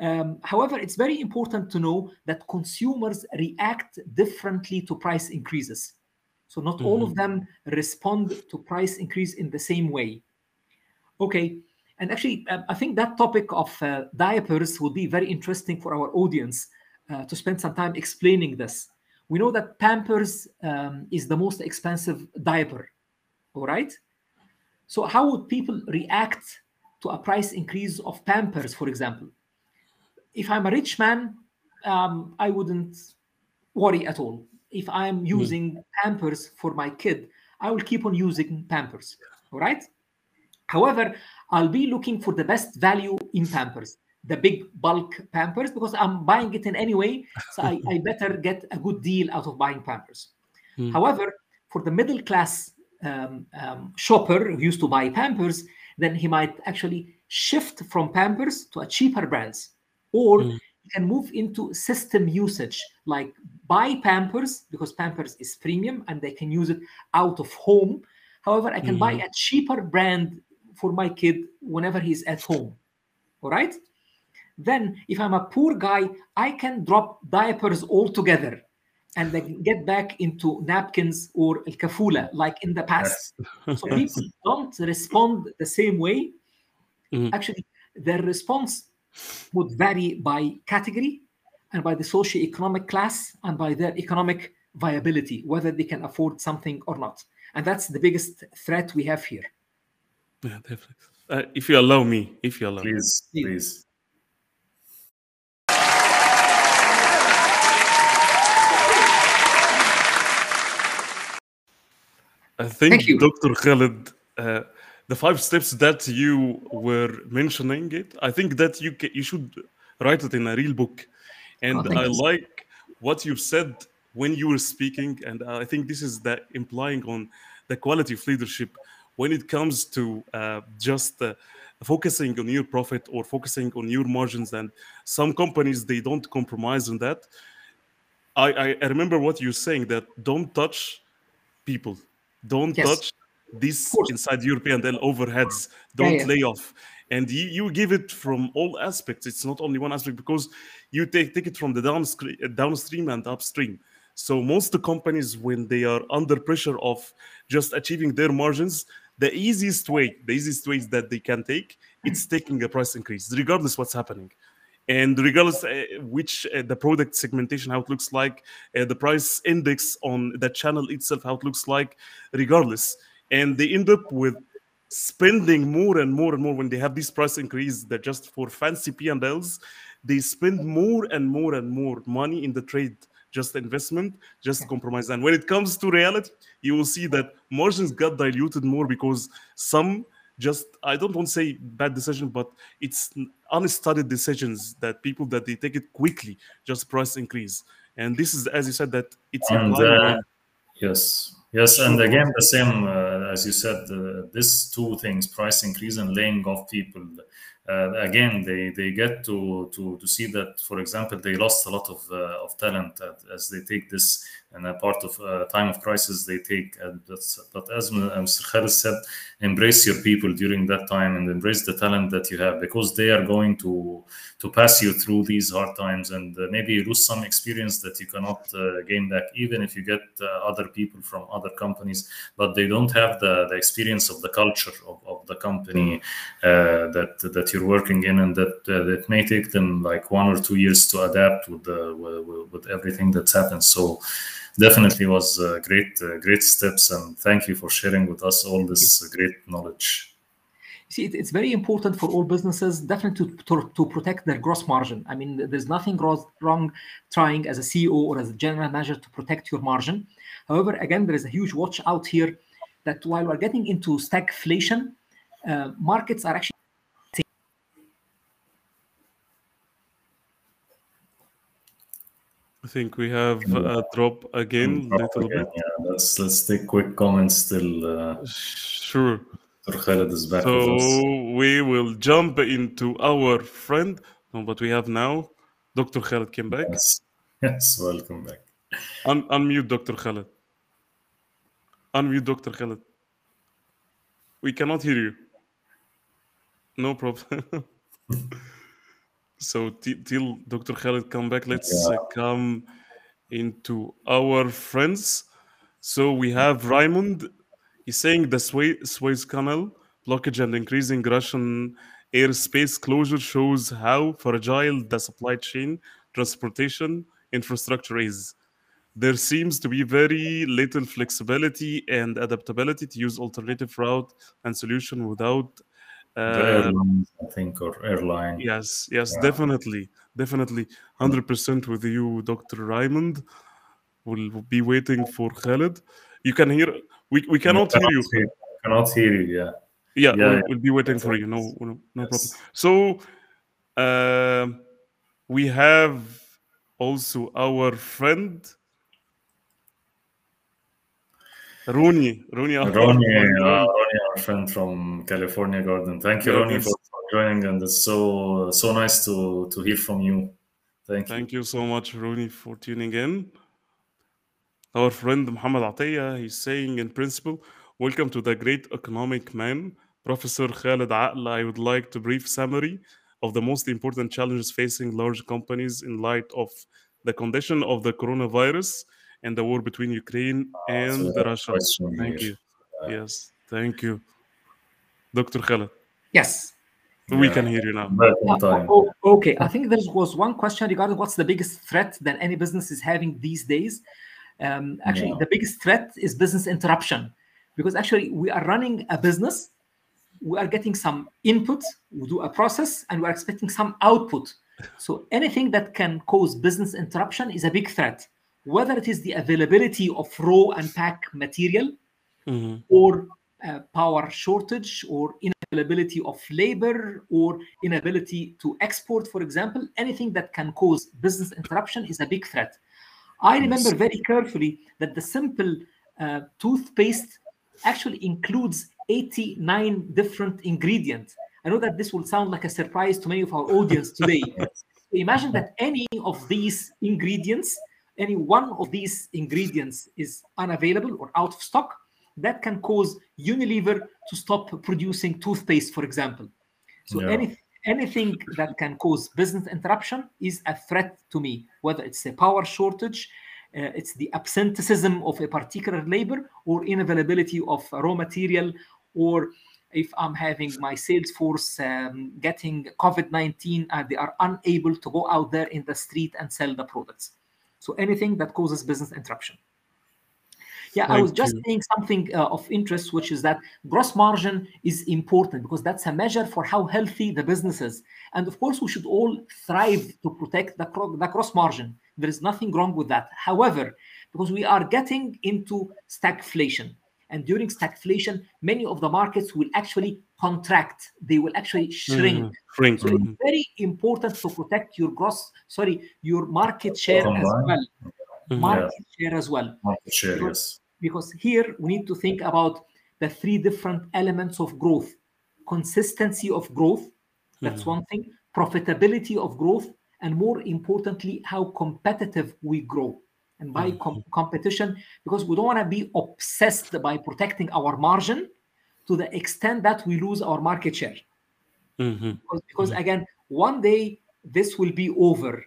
Um, however, it's very important to know that consumers react differently to price increases. So not mm-hmm. all of them respond to price increase in the same way. Okay, and actually, um, I think that topic of uh, diapers will be very interesting for our audience uh, to spend some time explaining this. We know that Pampers um, is the most expensive diaper, all right? So how would people react to a price increase of Pampers, for example? If I'm a rich man, um, I wouldn't worry at all. If I'm using mm. Pampers for my kid, I will keep on using Pampers, all right? However, I'll be looking for the best value in Pampers, the big bulk Pampers, because I'm buying it in any way. So I, I better get a good deal out of buying Pampers. Mm. However, for the middle class um, um, shopper who used to buy Pampers, then he might actually shift from Pampers to a cheaper brands, or mm. he can move into system usage, like buy Pampers because Pampers is premium and they can use it out of home. However, I can mm. buy a cheaper brand for my kid whenever he's at home. All right. Then, if I'm a poor guy, I can drop diapers altogether and then get back into napkins or el kafula like in the past. so people don't respond the same way. Mm-hmm. Actually, their response would vary by category and by the socio-economic class and by their economic viability, whether they can afford something or not. And that's the biggest threat we have here. Yeah, definitely. Uh, if you allow me, if you allow please, me. please. I think, Dr. Khaled, uh, the five steps that you were mentioning it, I think that you you should write it in a real book. And oh, I you. like what you said when you were speaking, and I think this is the implying on the quality of leadership when it comes to uh, just uh, focusing on your profit or focusing on your margins and some companies they don't compromise on that. I, I remember what you're saying that don't touch people. Don't yes. touch this inside European overheads. Don't yeah, yeah. lay off. And you, you give it from all aspects. It's not only one aspect because you take, take it from the downstream, downstream and upstream. So most the companies when they are under pressure of just achieving their margins the easiest way, the easiest ways that they can take, it's taking a price increase, regardless what's happening. And regardless uh, which uh, the product segmentation, how it looks like, uh, the price index on the channel itself, how it looks like, regardless. And they end up with spending more and more and more when they have this price increase that just for fancy P&Ls, they spend more and more and more money in the trade just investment, just compromise. And when it comes to reality, you will see that margins got diluted more because some just I don't want to say bad decision, but it's unstudied decisions that people that they take it quickly, just price increase. And this is, as you said, that it's and, uh, yes, yes, and again the same uh, as you said. Uh, these two things: price increase and laying off people uh, again they they get to to to see that for example they lost a lot of uh, of talent as they take this and a part of uh, time of crisis they take but as Mr. Khaled said embrace your people during that time and embrace the talent that you have because they are going to to pass you through these hard times and uh, maybe lose some experience that you cannot uh, gain back even if you get uh, other people from other companies but they don't have the, the experience of the culture of, of the company that that you're working in and that that may take them like one or two years to adapt with the with, with everything that's happened. So definitely was uh, great uh, great steps and thank you for sharing with us all this great knowledge. See it's very important for all businesses definitely to, to, to, protect their gross margin. I mean there's nothing wrong trying as a ceo or as a general manager to protect your margin. However again there is a huge watch out here that while we're getting into stagflation uh, markets are actually I think we have a drop again, drop little again, bit. Yeah, let's let's take quick comments till. Uh, sure. Khaled is back. So we will jump into our friend, what we have now. Dr. Khaled came back. Yes, yes welcome back. Un- unmute Dr. Khaled. Unmute Dr. Khaled. we cannot hear you. No problem. so t- till Dr. Khalid come back, let's uh, come into our friends. So we have Raymond. He's saying the Suez, Suez Canal blockage and increasing Russian airspace closure shows how fragile the supply chain transportation infrastructure is. There seems to be very little flexibility and adaptability to use alternative route and solution without uh, airlines, I think, or airline. Yes, yes, yeah. definitely, definitely, hundred percent with you, Doctor Raymond. We'll be waiting for Khalid. You can hear. We, we cannot hear you. Hear, cannot hear you. Yeah. Yeah, yeah, we'll, we'll be waiting for you. No, no, no yes. problem. So, uh, we have also our friend Rooney. Rooney, Rooney, uh, Rooney, our friend from California Garden. Thank you, yeah, Rooney, for, for, joining, and it's so so nice to to hear from you. Thank you. Thank you so much, Rooney, for tuning in. Our friend Muhammad Atiyah, he's saying in principle, welcome to the great economic man, Professor Khalid Aql. I would like to brief summary of the most important challenges facing large companies in light of the condition of the coronavirus and the war between Ukraine ah, and so Russia. Thank you. Yes, thank you. Dr. Khalid. Yes. We yeah. can hear you now. Uh, oh, okay, I think there was one question regarding what's the biggest threat that any business is having these days. Um, actually, yeah. the biggest threat is business interruption because actually we are running a business, we are getting some input, we do a process, and we're expecting some output. So anything that can cause business interruption is a big threat whether it is the availability of raw and pack material mm-hmm. or uh, power shortage or inability of labor or inability to export, for example, anything that can cause business interruption is a big threat. I remember very carefully that the simple uh, toothpaste actually includes 89 different ingredients. I know that this will sound like a surprise to many of our audience today. Imagine that any of these ingredients any one of these ingredients is unavailable or out of stock, that can cause Unilever to stop producing toothpaste, for example. So yeah. any, anything that can cause business interruption is a threat to me, whether it's a power shortage, uh, it's the absenteeism of a particular labor or inavailability of raw material, or if I'm having my sales force um, getting COVID 19 and they are unable to go out there in the street and sell the products. So anything that causes business interruption. Yeah, Thank I was just you. saying something uh, of interest, which is that gross margin is important because that's a measure for how healthy the business is. And of course, we should all thrive to protect the, the gross margin. There is nothing wrong with that. However, because we are getting into stagflation, and during stagflation, many of the markets will actually contract. They will actually shrink. Mm, shrink. So it's very important to protect your gross, sorry, your market share as well. Mm-hmm. Market yeah. share as well. Market share, because, yes. Because here we need to think about the three different elements of growth consistency of growth, that's mm. one thing, profitability of growth, and more importantly, how competitive we grow and by mm-hmm. competition because we don't want to be obsessed by protecting our margin to the extent that we lose our market share. Mm-hmm. Because, because mm-hmm. again, one day this will be over.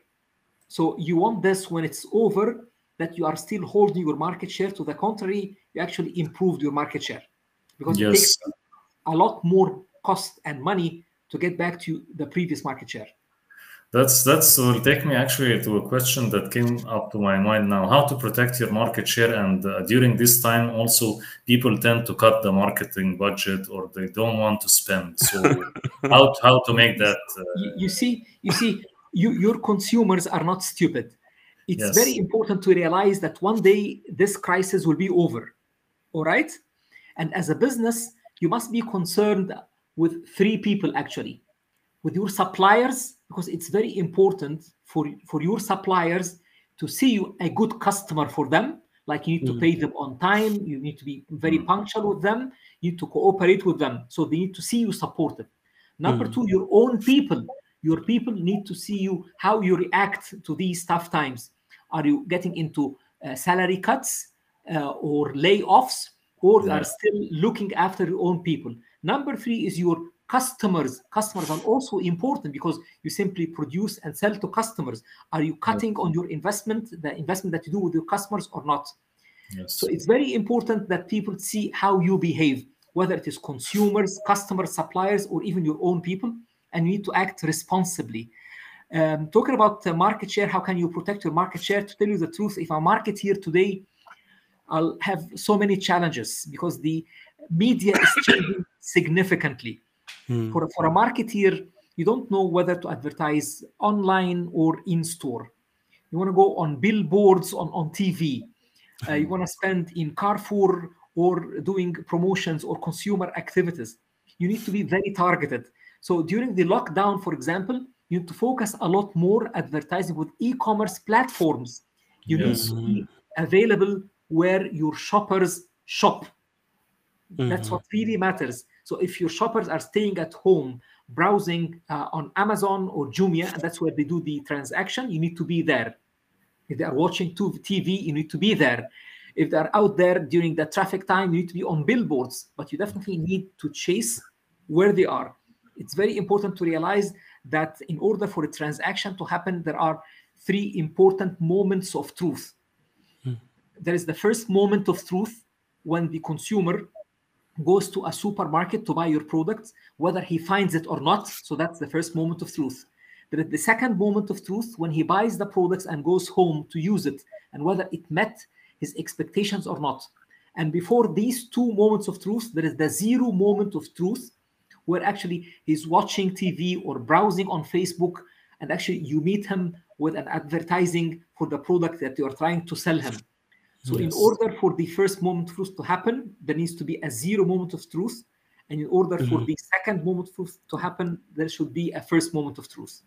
So you want this when it's over that you are still holding your market share. To the contrary, you actually improved your market share because yes. it takes a lot more cost and money to get back to the previous market share. That's that's will take me actually to a question that came up to my mind now: how to protect your market share, and uh, during this time, also people tend to cut the marketing budget or they don't want to spend. So how how to make that? Uh... You, you, see, you see, you, your consumers are not stupid. It's yes. very important to realize that one day this crisis will be over. All right, and as a business, you must be concerned with three people actually, with your suppliers because it's very important for, for your suppliers to see you a good customer for them. Like you need to pay them on time, you need to be very mm-hmm. punctual with them, you need to cooperate with them. So they need to see you supported. Number mm-hmm. two, your own people. Your people need to see you how you react to these tough times. Are you getting into uh, salary cuts uh, or layoffs? or are still looking after your own people. Number three is your customers. Customers are also important because you simply produce and sell to customers. Are you cutting on your investment, the investment that you do with your customers or not? Yes. So it's very important that people see how you behave, whether it is consumers, customers, suppliers, or even your own people, and you need to act responsibly. Um, talking about the market share, how can you protect your market share? To tell you the truth, if I market here today, I'll have so many challenges because the media is changing significantly. Hmm. For, for a marketeer, you don't know whether to advertise online or in store. You want to go on billboards on, on TV. Uh, you want to spend in Carrefour or doing promotions or consumer activities. You need to be very targeted. So during the lockdown, for example, you need to focus a lot more advertising with e-commerce platforms. You Yes. need to be available where your shoppers shop. That's what really matters. So if your shoppers are staying at home, browsing uh, on Amazon or Jumia, and that's where they do the transaction, you need to be there. If they are watching TV, you need to be there. If they're out there during the traffic time, you need to be on billboards, but you definitely need to chase where they are. It's very important to realize that in order for a transaction to happen, there are three important moments of truth. Hmm. There is the first moment of truth when the consumer goes to a supermarket to buy your product, whether he finds it or not. So that's the first moment of truth. There is the second moment of truth when he buys the products and goes home to use it, and whether it met his expectations or not. And before these two moments of truth, there is the zero moment of truth where actually he's watching TV or browsing on Facebook, and actually you meet him with an advertising for the product that you are trying to sell him. So, in order for the first moment of truth to happen, there needs to be a zero moment of truth. And in order for mm-hmm. the second moment of truth to happen, there should be a first moment of truth.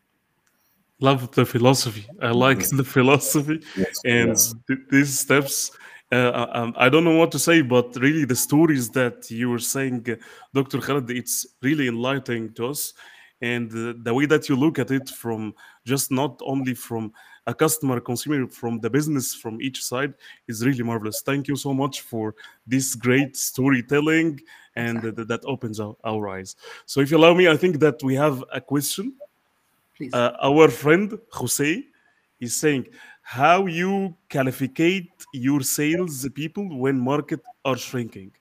Love the philosophy. I like the philosophy Yes. and yes. th- these steps. Uh, um, I don't know what to say, but really the stories that you were saying, uh, Dr. Khaled, it's really enlightening to us. And uh, the way that you look at it from just not only from a customer, consumer, from the business, from each side is really marvelous. Thank you so much for this great storytelling and that opens our, our eyes. So, if you allow me, I think that we have a question Please. uh, our friend Jose is saying how you qualificate your sales people when market are shrinking.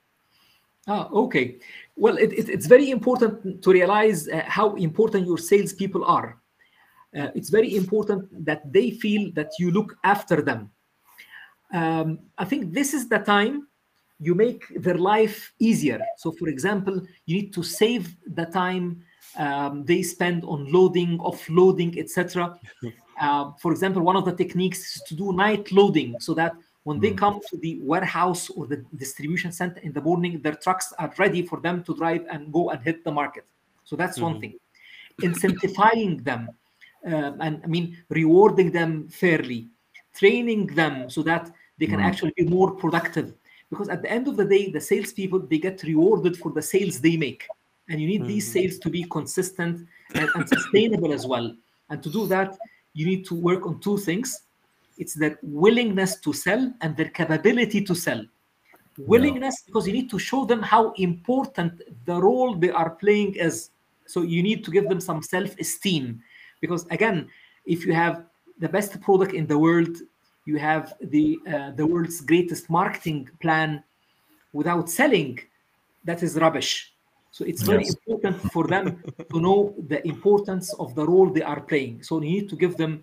Ah, okay. Well, it, it- it's very important to realize uh, how important your sales people are. Uh, it's very important that they feel that you look after them. Um, I think this is the time you make their life easier. So, for example, you need to save the time um, they spend on loading, offloading, etc. Uh, for example, one of the techniques is to do night loading so that when they come to the warehouse or the distribution center in the morning, their trucks are ready for them to drive and go and hit the market. So that's one thing. Incentivizing them, uh, and I mean, rewarding them fairly, training them so that they can actually be more productive. Because at the end of the day, the salespeople they get rewarded for the sales they make, and you need these sales to be consistent and, and sustainable as well. And to do that, you need to work on two things. It's their willingness to sell and their capability to sell. Willingness because you need to show them how important the role they are playing is. So you need to give them some self-esteem. Because again if you have the best product in the world you have the uh, the world's greatest marketing plan without selling that is rubbish so it's very Yes. important for them to know the importance of the role they are playing so you need to give them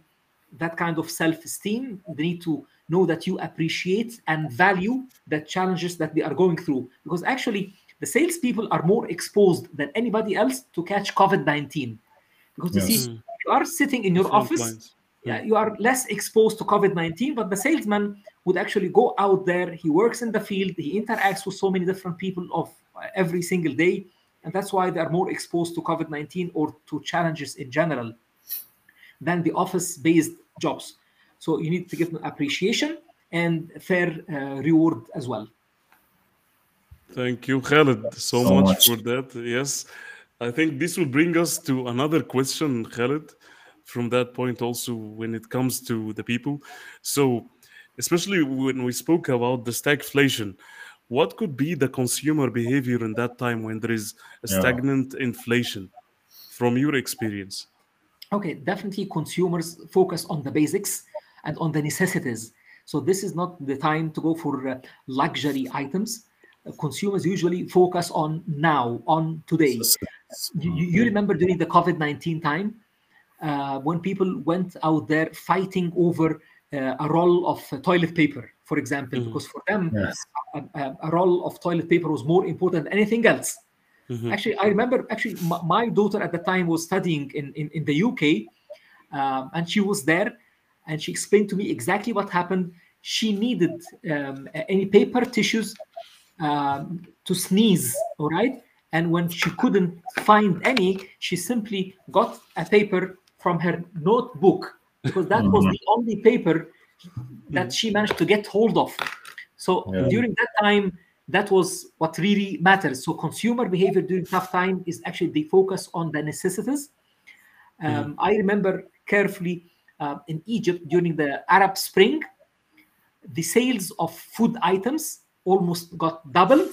that kind of self-esteem they need to know that you appreciate and value the challenges that they are going through because actually the salespeople are more exposed than anybody else to catch covid-19 because you see you are sitting in your Front office lines. yeah, you are less exposed to COVID 19, but the salesman would actually go out there. He works in the field, he interacts with so many different people of every single day. And that's why they are more exposed to COVID 19 or to challenges in general than the office based jobs. So you need to give them appreciation and fair uh, reward as well. Thank you, Khaled, so, So much, much. for that. Yes, I think this will bring us to another question, Khaled, from that point also when it comes to the people. So, especially when we spoke about the stagflation, what could be the consumer behavior in that time when there is a Yeah. stagnant inflation from your experience? Okay, definitely consumers focus on the basics and on the necessities. So this is not the time to go for uh, luxury items. Uh, consumers usually focus on now, on today. You, you you remember during the COVID 19 time uh, when people went out there fighting over uh, a roll of uh, toilet paper, for example, Mhm. because for them, Yes. A, a, a roll of toilet paper was more important than anything else. Mhm. Actually, I remember actually my, my daughter at the time was studying in, in, in the UK um, and she was there and she explained to me exactly what happened. She needed um, any paper tissues um, to sneeze, all right? And when she couldn't find any, she simply got a paper from her notebook because that was Mhm. the only paper that she managed to get hold of. So Yeah. during that time, that was what really matters. So consumer behavior during tough time is actually the focus on the necessities. Um, I remember carefully uh, in Egypt during the Arab Spring, the sales of food items almost got doubled,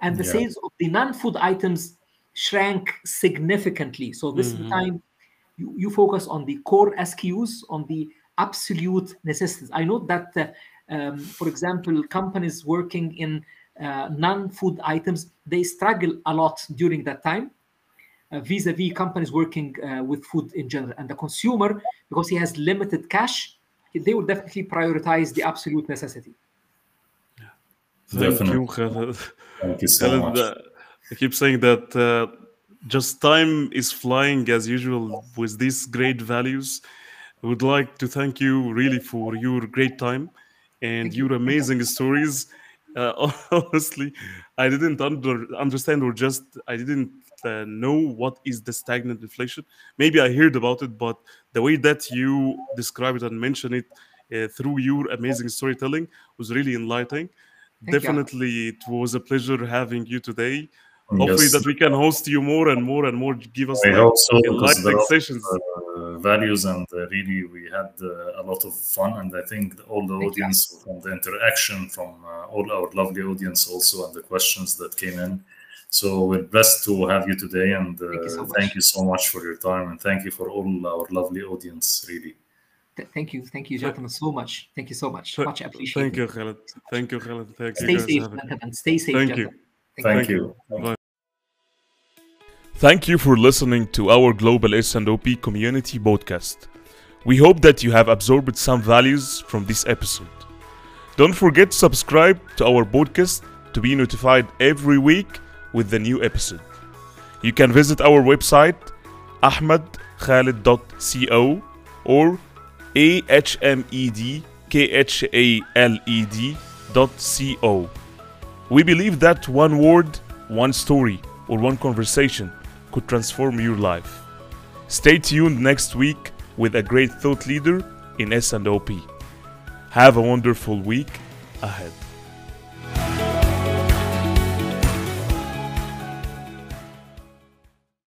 and the Yeah. sales of the non-food items shrank significantly. So this is the Mhm. time you, you focus on the core SKUs, on the absolute necessities. I know that, uh, um, for example, companies working in uh, non-food items they struggle a lot during that time uh, vis-a-vis companies working uh, with food in general and the consumer because he has limited cash they will definitely prioritize the absolute necessity Thank Definitely. you, Thank you so Khaled, much. uh, I keep saying that uh, just time is flying as usual with these great values. I would like to thank you really for your great time and your amazing stories. Uh, honestly, I didn't under, understand or just I didn't uh, know what is the stagnant inflation. Maybe I heard about it, but the way that you describe it and mention it uh, through your amazing storytelling was really enlightening. Thank you. Definitely, it was a pleasure having you today. Hopefully, Yes. that we can host you more and more and more. Give us I like, so because enlightening there are sessions. uh, values and uh, really we had uh, a lot of fun and I think the- all the Thank you. audience from the interaction from uh, all our lovely audience also and the questions that came in. So we're blessed to have you today and uh, Thank you so much. thank you so much for your time and thank you for all our lovely audience really. Th- thank you thank you gentlemen so much thank you so much Th- much appreciated Thank you, Khaled. Thank you, Khaled. Thank you, stay guys. safe gentlemen stay safe Thank you. gentlemen. Thank, you. you. Thank Bye. Thank you for listening to our Global S&OP Community podcast. We hope that you have absorbed some values from this episode. Don't forget to subscribe to our podcast to be notified every week with the new episode. You can visit our website ahmedkhaled.co or ahmedkhaled.co. We believe that one word, one story, or one conversation could transform your life. Stay tuned next week with a great thought leader in S&OP. Have a wonderful week ahead.